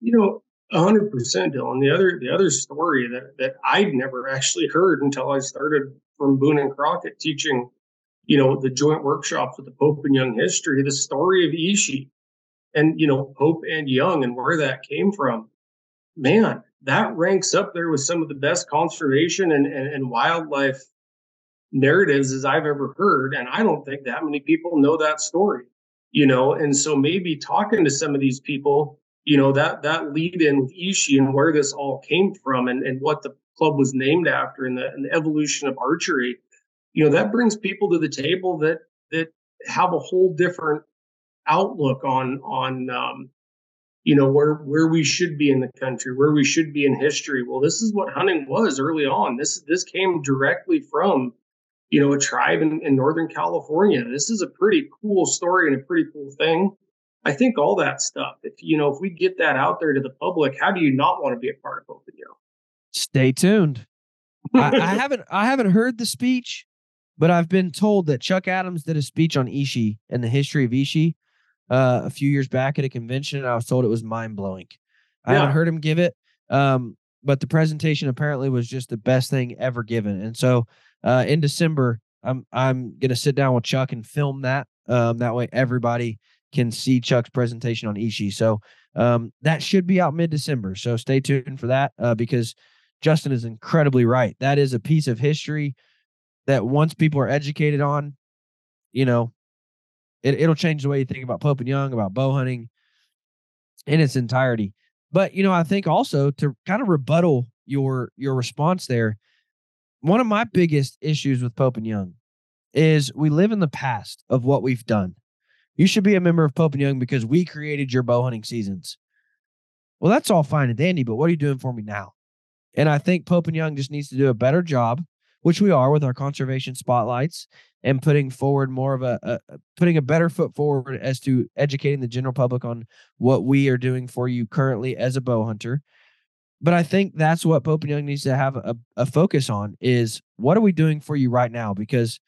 You know, hundred percent, Dylan. The other the other story that that I'd never actually heard until I started from Boone and Crockett teaching, you know, the joint workshops with the Pope and Young history, the story of Ishi and you know, Pope and Young and where that came from man, that ranks up there with some of the best conservation and, and, and wildlife narratives as I've ever heard. And I don't think that many people know that story, you know. And so maybe talking to some of these people, you know, that that lead in with Ishi and where this all came from and, and what the club was named after and the, and the evolution of archery, you know, that brings people to the table that that have a whole different outlook on on um, you know where where we should be in the country where we should be in history. Well this is what hunting was early on. This this came directly from you know a tribe in, in northern california. This is a pretty cool story and a pretty cool thing. I think all that stuff if you know if we get that out there to the public how do you not want to be a part of open video stay tuned. I, I <laughs> haven't i haven't heard the speech but i've been told that chuck adams did a speech on ishi and the history of ishi uh, a few years back at a convention, and I was told it was mind blowing. I haven't heard him give it, um, but the presentation apparently was just the best thing ever given. And so uh, in December, I'm I'm gonna sit down with Chuck and film that. Um, that way everybody can see Chuck's presentation on Ishi. So um, that should be out mid December. So stay tuned for that uh, because Justin is incredibly right. That is a piece of history that once people are educated on, you know, it, it'll change the way you think about Pope and Young, about bow hunting in its entirety. But you know, I think also to kind of rebuttal your your response there, one of my biggest issues with Pope and Young is we live in the past of what we've done. You should be a member of Pope and Young because we created your bow hunting seasons. Well, that's all fine and dandy, but what are you doing for me now? And I think Pope and Young just needs to do a better job, which we are with our conservation spotlights and putting forward more of a, a, putting a better foot forward as to educating the general public on what we are doing for you currently as a bow hunter. But I think that's what Pope and Young needs to have a, a focus on is what are we doing for you right now? Because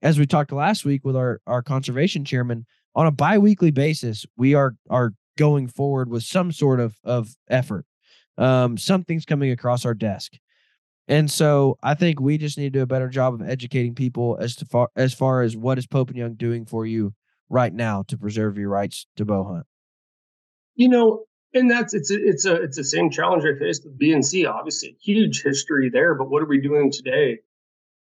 as we talked last week with our, our conservation chairman, on a biweekly basis, we are are going forward with some sort of of effort. Um, something's coming across our desk. And so I think we just need to do a better job of educating people as to far as far as what is Pope and Young doing for you right now to preserve your rights to bow hunt. You know, and that's it's a, it's a it's the same challenge I faced with B&C. Obviously, huge history there, but what are we doing today?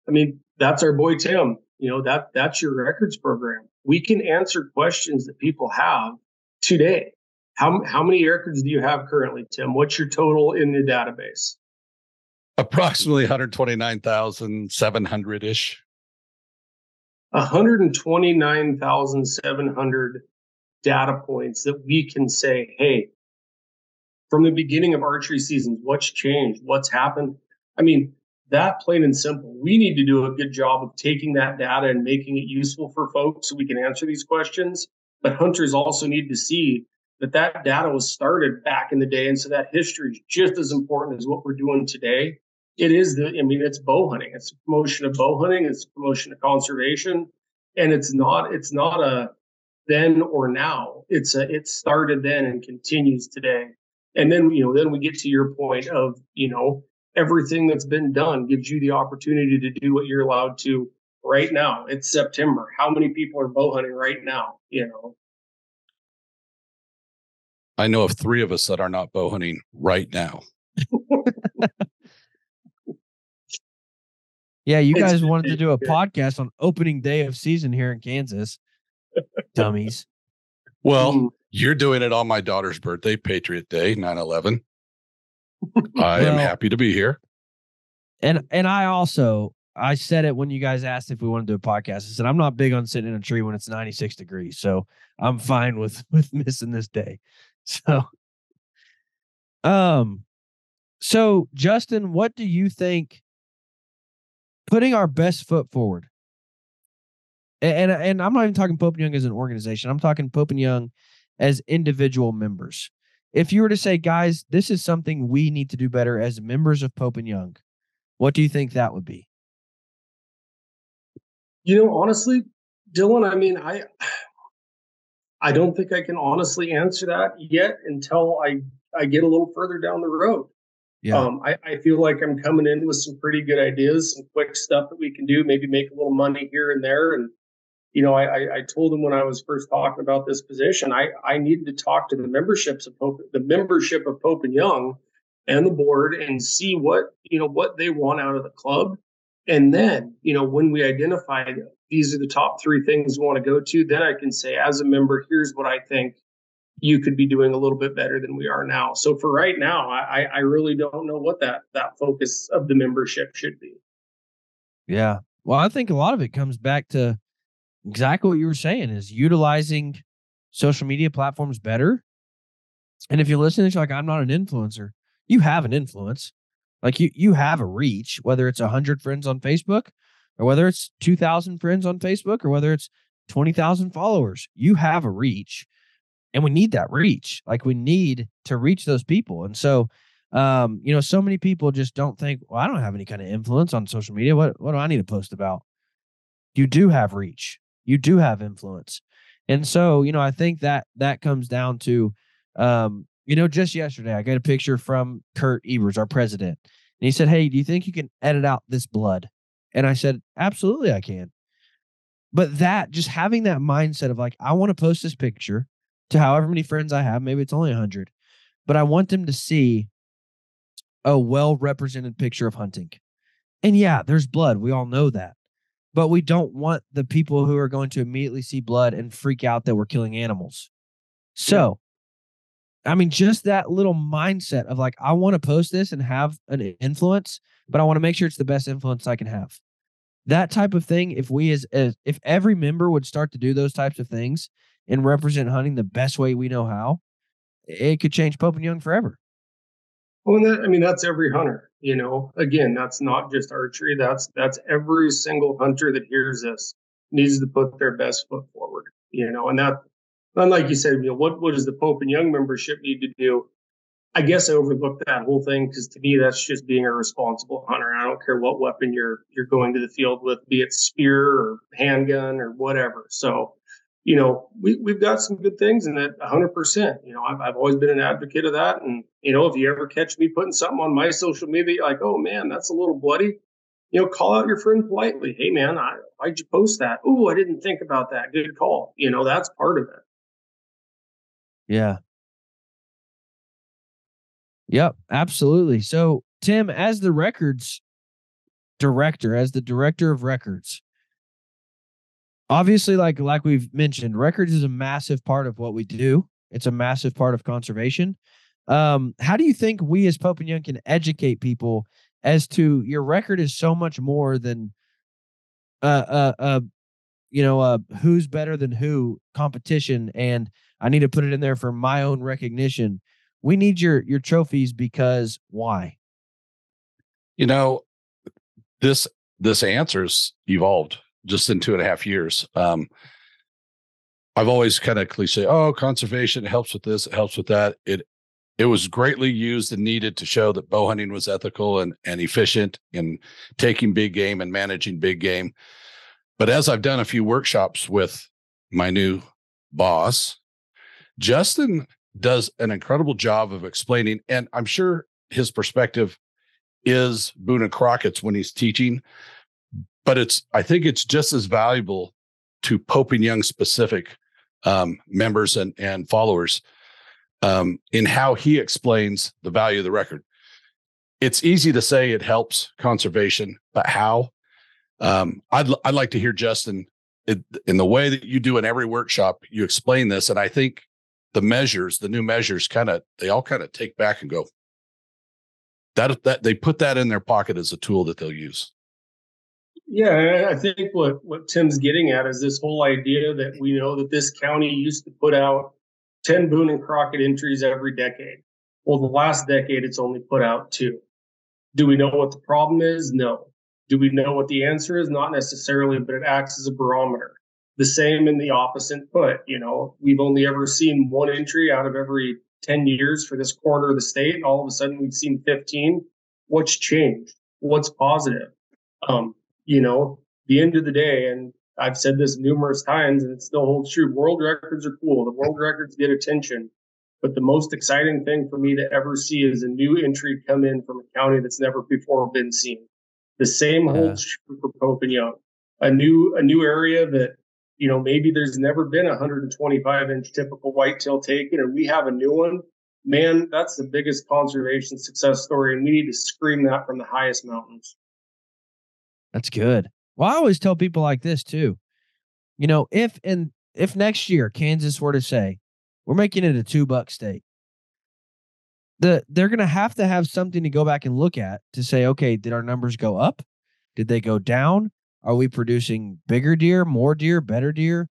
I mean, that's our boy Tim. You know that that's your records program. We can answer questions that people have today. How how many records do you have currently, Tim? What's your total in the database? Approximately 129,700 ish. 129,700 data points that we can say, hey, from the beginning of archery seasons, what's changed? What's happened? I mean, that plain and simple. We need to do a good job of taking that data and making it useful for folks so we can answer these questions. But hunters also need to see that that data was started back in the day. And so that history is just as important as what we're doing today it is the i mean it's bow hunting. It's a promotion of bow hunting. It's a promotion of conservation. And it's not it's not a then or now. It's a it started then and continues today. And then you know then we get to your point of you know everything that's been done gives you the opportunity to do what you're allowed to right now. It's september. How many people are bow hunting right now? You know? I know of three of us that are not bow hunting right now <laughs> Yeah, you guys wanted to do a podcast on opening day of season here in Kansas. Dummies. Well, you're doing it on my daughter's birthday, Patriot Day, 9 11. I well, am happy to be here. And and I also I said it when you guys asked if we wanted to do a podcast. I said I'm not big on sitting in a tree when it's 96 degrees, so I'm fine with <laughs> with missing this day. So, um, so Justin, what do you think? Putting our best foot forward, and and, and I'm not even talking Pope and Young as an organization. I'm talking Pope and Young as individual members. If you were to say, guys, this is something we need to do better as members of Pope and Young, what do you think that would be? You know, honestly, Dylan, I mean, I I don't think I can honestly answer that yet until I I get a little further down the road. Yeah. Um, I, I feel like I'm coming in with some pretty good ideas, some quick stuff that we can do, maybe make a little money here and there. And, you know, I, I told him when I was first talking about this position, I, I needed to talk to the memberships of Pope, the membership of Pope and Young and the board and see what, you know, what they want out of the club and then, you know, when we identify these are the top three things we want to go to, then I can say, as a member, here's what I think you could be doing a little bit better than we are now. So for right now, I, I really don't know what that that focus of the membership should be. Yeah. Well, I think a lot of it comes back to exactly what you were saying is utilizing social media platforms better. And if you're listening, you're like, I'm not an influencer. You have an influence. Like you you have a reach, whether it's 100 friends on Facebook or whether it's 2000 friends on Facebook or whether it's 20,000 followers. You have a reach. And we need that reach. Like we need to reach those people. And so um, you know, so many people just don't think, well, I don't have any kind of influence on social media. What what do I need to post about? You do have reach. You do have influence. And so, you know, I think that that comes down to um, you know, just yesterday, I got a picture from Kurt Evers, our president, and he said, Hey, do you think you can edit out this blood? And I said, Absolutely, I can. But that, just having that mindset of like, I want to post this picture to however many friends I have, maybe it's only 100, but I want them to see a well represented picture of hunting. And yeah, there's blood. We all know that. But we don't want the people who are going to immediately see blood and freak out that we're killing animals. So I mean, just that little mindset of like, I want to post this and have an influence, but I want to make sure it's the best influence I can have. That type of thing, if we as, as if every member would start to do those types of things and represent hunting the best way we know how, it could change Pope and Young forever. Well, and that, I mean, that's every hunter. You know, again, that's not just archery. That's that's every single hunter that hears this needs to put their best foot forward. You know, and that and like you said, you know, what, what does the Pope and Young membership need to do? I guess I overlooked that whole thing because to me that's just being a responsible hunter. I don't care what weapon you're you're going to the field with, be it spear or handgun or whatever. So, you know, we we've got some good things in that 100. percent You know, I've I've always been an advocate of that. And you know, if you ever catch me putting something on my social media, like, oh man, that's a little bloody, you know, call out your friend politely. Hey man, I, why'd you post that? Oh, I didn't think about that. Good call. You know, that's part of it. Yeah. Yep, absolutely. So, Tim, as the records director, as the director of records, obviously like like we've mentioned, records is a massive part of what we do. It's a massive part of conservation. Um, how do you think we as Pope and Young can educate people as to your record is so much more than uh uh uh you know uh who's better than who competition and I need to put it in there for my own recognition. We need your your trophies because why? You know, this this answer's evolved just in two and a half years. Um, I've always kind of cliche, oh, conservation helps with this, it helps with that. It it was greatly used and needed to show that bow hunting was ethical and, and efficient in taking big game and managing big game. But as I've done a few workshops with my new boss, Justin does an incredible job of explaining, and I'm sure his perspective is Boone and Crockett's when he's teaching, but it's I think it's just as valuable to Pope and Young specific um, members and and followers um, in how he explains the value of the record. It's easy to say it helps conservation, but how? Um, I'd I'd like to hear Justin it, in the way that you do in every workshop. You explain this, and I think the measures, the new measures kind of, they all kind of take back and go, that that they put that in their pocket as a tool that they'll use. Yeah, I think what what Tim's getting at is this whole idea that we know that this county used to put out ten Boone and Crockett entries every decade. Well, the last decade it's only put out two. Do we know what the problem is? No. Do we know what the answer is? Not necessarily, but it acts as a barometer. The same in the opposite foot. You know, we've only ever seen one entry out of every 10 years for this quarter of the state. All of a sudden, we've seen 15. What's changed? What's positive? Um, you know, the end of the day, and I've said this numerous times, and it still holds true. World records are cool. The world records get attention. But the most exciting thing for me to ever see is a new entry come in from a county that's never before been seen. The same yeah. holds true for Pope and Young. A new a new area that you know, maybe there's never been a 125 inch typical whitetail taken, and we have a new one. Man, that's the biggest conservation success story, and we need to scream that from the highest mountains. That's good. Well, I always tell people like this too. You know, if and if next year Kansas were to say, we're making it a two buck state, the they're gonna have to have something to go back and look at to say, okay, did our numbers go up? Did they go down? Are we producing bigger deer, more deer, better deer?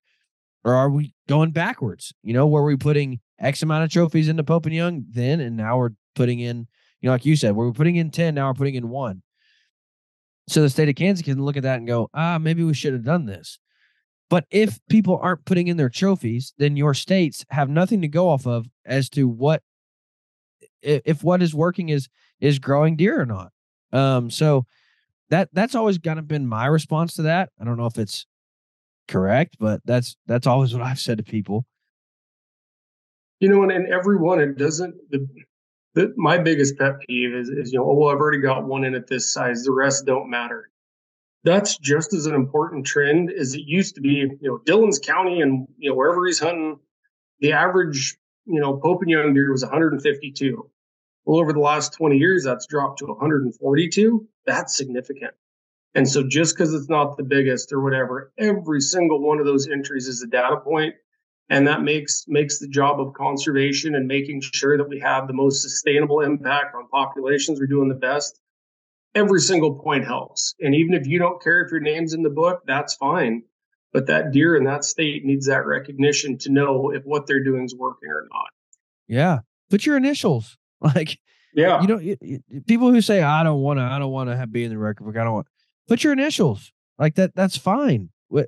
Or are we going backwards? You know, were we putting X amount of trophies into Pope and Young then, and now we're putting in, you know, like you said, we're putting in 10, now we're putting in one. So the state of Kansas can look at that and go, ah, maybe we should have done this. But if people aren't putting in their trophies, then your states have nothing to go off of as to what if what is working is is growing deer or not. Um, so that that's always kind of been my response to that. I don't know if it's correct, but that's that's always what I've said to people. You know, and, and everyone it doesn't the, the my biggest pet peeve is is you know, oh well, I've already got one in at this size, the rest don't matter. That's just as an important trend as it used to be. You know, Dylan's County and you know wherever he's hunting, the average you know Pope and Young deer was 152. Well, over the last 20 years, that's dropped to 142. That's significant. And so just because it's not the biggest or whatever, every single one of those entries is a data point, And that makes makes the job of conservation and making sure that we have the most sustainable impact on populations. We're doing the best. Every single point helps. And even if you don't care if your name's in the book, that's fine. But that deer in that state needs that recognition to know if what they're doing is working or not. Yeah. Put your initials. <laughs> Like, yeah, you know, you, you, people who say I don't want to, I don't want to be in the record book. I don't want. Put your initials like that. That's fine. We,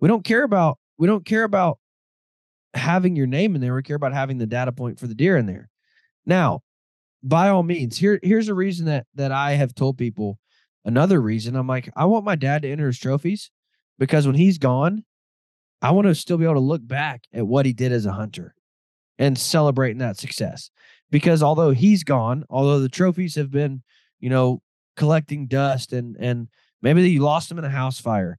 we don't care about we don't care about having your name in there. We care about having the data point for the deer in there. Now, by all means, here here's a reason that that I have told people. Another reason I'm like, I want my dad to enter his trophies because when he's gone, I want to still be able to look back at what he did as a hunter and celebrating that success because although he's gone, although the trophies have been, you know, collecting dust and and maybe you lost them in a house fire,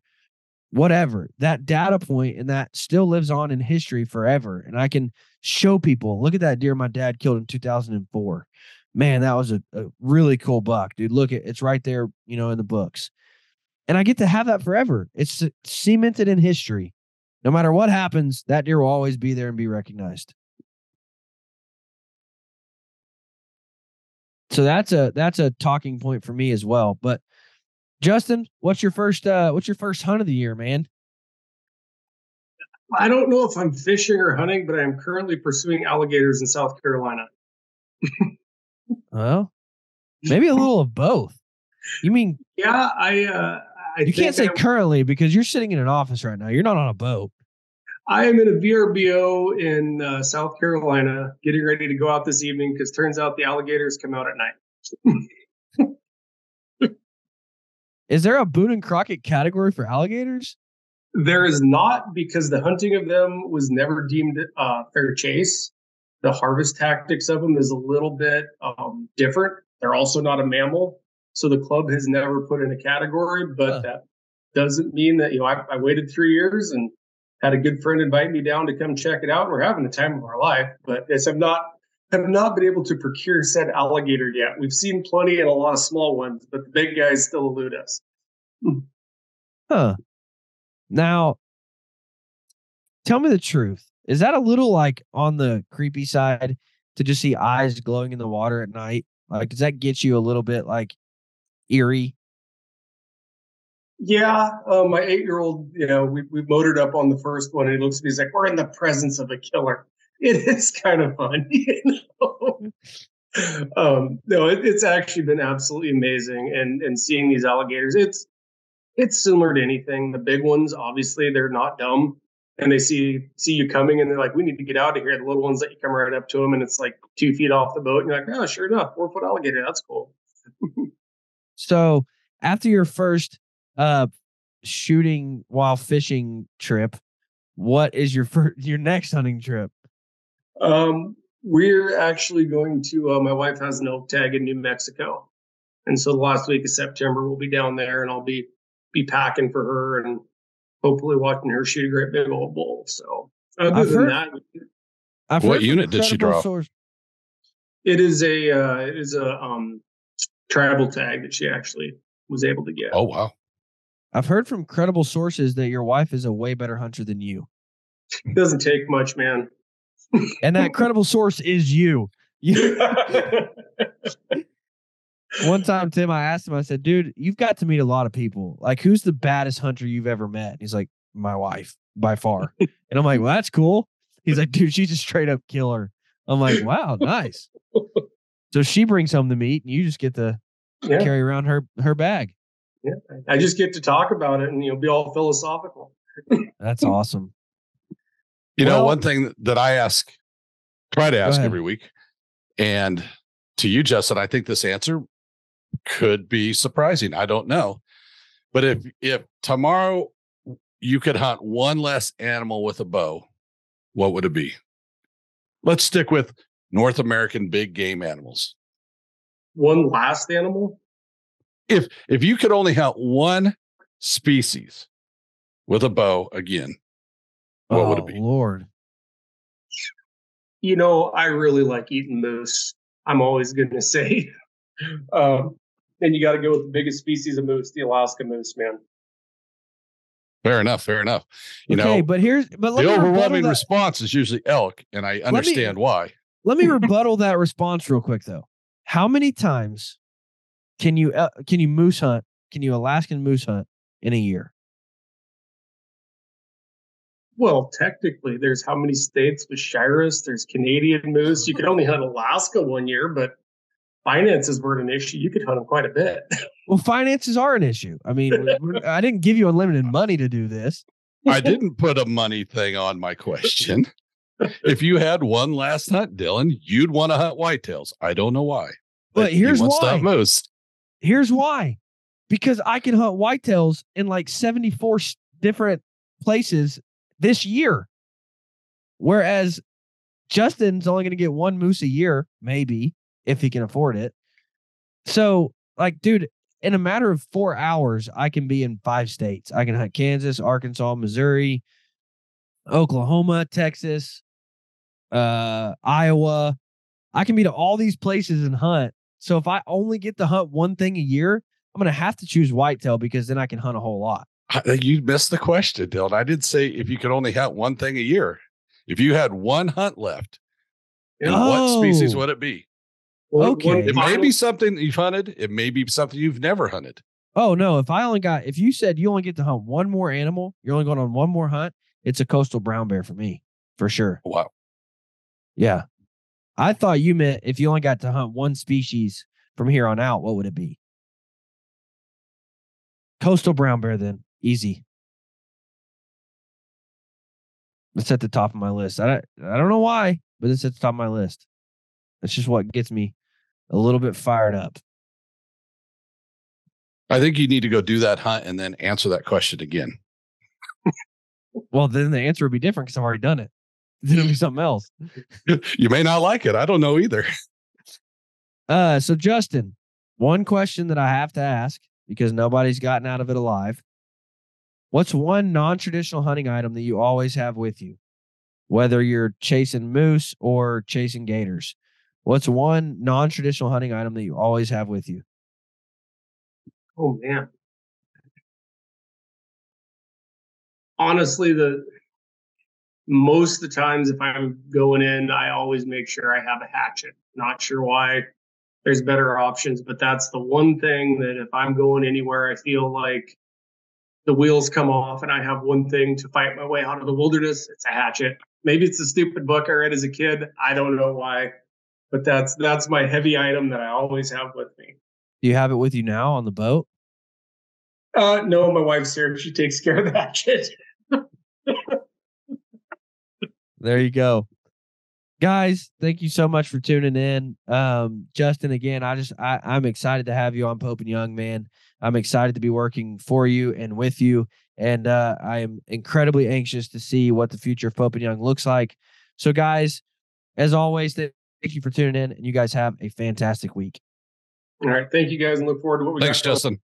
whatever, that data point and that still lives on in history forever. And I can show people, look at that deer my dad killed in 2004. Man, that was a, a really cool buck, dude. Look at it's right there, you know, in the books. And I get to have that forever. It's cemented in history. No matter what happens, that deer will always be there and be recognized. So that's a that's a talking point for me as well. But Justin, what's your first uh what's your first hunt of the year, man? I don't know if I'm fishing or hunting, but I'm currently pursuing alligators in South Carolina. well, maybe a little of both. You mean <laughs> Yeah, I uh I You can't say currently because you're sitting in an office right now. You're not on a boat. I am in a VRBO in uh, South Carolina, getting ready to go out this evening because turns out the alligators come out at night. <laughs> is there a Boone and Crockett category for alligators? There is not because the hunting of them was never deemed uh, fair chase. The harvest tactics of them is a little bit um, different. They're also not a mammal, so the club has never put in a category. But huh. that doesn't mean that you know I, I waited three years and had a good friend invite me down to come check it out. We're having the time of our life, but it's I've not have not been able to procure said alligator yet. We've seen plenty and a lot of small ones, but the big guys still elude us. Huh. Now, tell me the truth. Is that a little like on the creepy side to just see eyes glowing in the water at night Like, does that get you a little bit like eerie? Yeah, uh, my eight-year-old, you know, we we motored up on the first one, and he looks at me, he's like, "We're in the presence of a killer." It is kind of fun, <laughs> you know. um, no, it, it's actually been absolutely amazing, and and seeing these alligators, it's it's similar to anything. The big ones, obviously, they're not dumb, and they see see you coming, and they're like, "We need to get out of here." The little ones that you come right up to them, and it's like two feet off the boat, and you're like, "Oh, sure enough, four foot alligator. That's cool." <laughs> So after your first uh shooting while fishing trip, what is your first, your next hunting trip? Um, we're actually going to. Uh, my wife has an elk tag in New Mexico, and so the last week of September we'll be down there, and I'll be be packing for her, and hopefully watching her shoot a great big old bull. So other I've than heard- that, I've What unit did she draw? source- it is a uh, it is a um tribal tag that she actually was able to get. Oh wow. I've heard from credible sources that your wife is a way better hunter than you, It doesn't take much, man. And that credible source is you. You <laughs> one time, Tim, I asked him, I said, dude, you've got to meet a lot of people. Like, who's the baddest hunter you've ever met? And he's like, my wife by far. and I'm like, well, that's cool. He's like, dude, she's a straight up killer. I'm like, wow, nice. So she brings home the meat and you just get to yeah, carry around her her bag. Yeah. I just get to talk about it and you'll be all philosophical. That's awesome. You know, one thing that I ask, try to ask every week, and to you, Justin, I think this answer could be surprising. I don't know, but if if tomorrow you could hunt one less animal with a bow, what would it be? Let's stick with North American big game animals. One last animal. If if you could only hunt one species with a bow again, what would it Oh, be? Lord. You know, I really like eating moose. I'm always going <laughs> to say. um, and you got to go with the biggest species of moose, the Alaska moose, man. Fair enough. Fair enough. You okay, know, but here's but let the me overwhelming that, response is usually elk, and I understand why. let me <laughs> rebuttal that response real quick though. How many times can you uh, can you moose hunt? Can you Alaskan moose hunt in a year? Well, technically, there's how many states with Shiras? There's Canadian moose. You could only <laughs> hunt Alaska one year, but finances weren't an issue. You could hunt them quite a bit. <laughs> Well, finances are an issue. I mean, we're- we're- I didn't give you unlimited money to do this. I didn't put a money thing on my question. if you had one last hunt, Dylan, you'd want to hunt whitetails. I don't know why. But he here's wants to hunt why. moose. Here's why. Because I can hunt whitetails in like 74 different places this year. Whereas Justin's only going to get one moose a year, maybe, if he can afford it. So, like, dude, in a matter of four hours, I can be in five states. I can hunt Kansas, Arkansas, Missouri, Oklahoma, Texas, uh, Iowa. I can be to all these places and hunt. So if I only get to hunt one thing a year, I'm gonna have to choose whitetail because then I can hunt a whole lot. I- uh, You missed the question, Dylan. I did say if you could only hunt one thing a year. If you had one hunt left, and what species Oh. would it be? Okay. one It may be something that you've hunted. It may be something you've never hunted. Oh no, if I only got if you said you only get to hunt one more animal, you're only going on one more hunt, it's a coastal brown bear for me, for sure. Wow. Yeah. I thought you meant if you only got to hunt one species from here on out, what would it be? Coastal brown bear then. Easy. It's at the top of my list. I don't, I don't know why, but it's at the top of my list. That's just what gets me a little bit fired up. I think you need to go do that hunt and then answer that question again. Well, then the answer would be different because I've already done it. <laughs> Then it'll be something else. <laughs> you may not like it. I don't know either. Uh, so Justin, one question that I have to ask because nobody's gotten out of it alive. What's one non-traditional hunting item that you always have with you? Whether you're chasing moose or chasing gators. What's one non-traditional hunting item that you always have with you? Oh man. Honestly, the most of the times if I'm going in, I always make sure I have a hatchet. Not sure why. there's better options. But that's the one thing that if I'm going anywhere, I feel like the wheels come off and I have one thing to fight my way out of the wilderness. It's a hatchet. Maybe it's a stupid book I read as a kid. I don't know why, but that's that's my heavy item that I always have with me. Do you have it with you now on the boat? Uh, no, my wife's here. She takes care of that <laughs> shit. there you go guys thank you so much for tuning in. Um justin again i just I, i'm excited to have you on pope and young man. I'm excited to be working for you and with you. And uh i am incredibly anxious to see what the future of pope and young looks like. So guys as always thank you for tuning in and you guys have a fantastic week. All right. Thank you guys and look forward to what we thanks got justin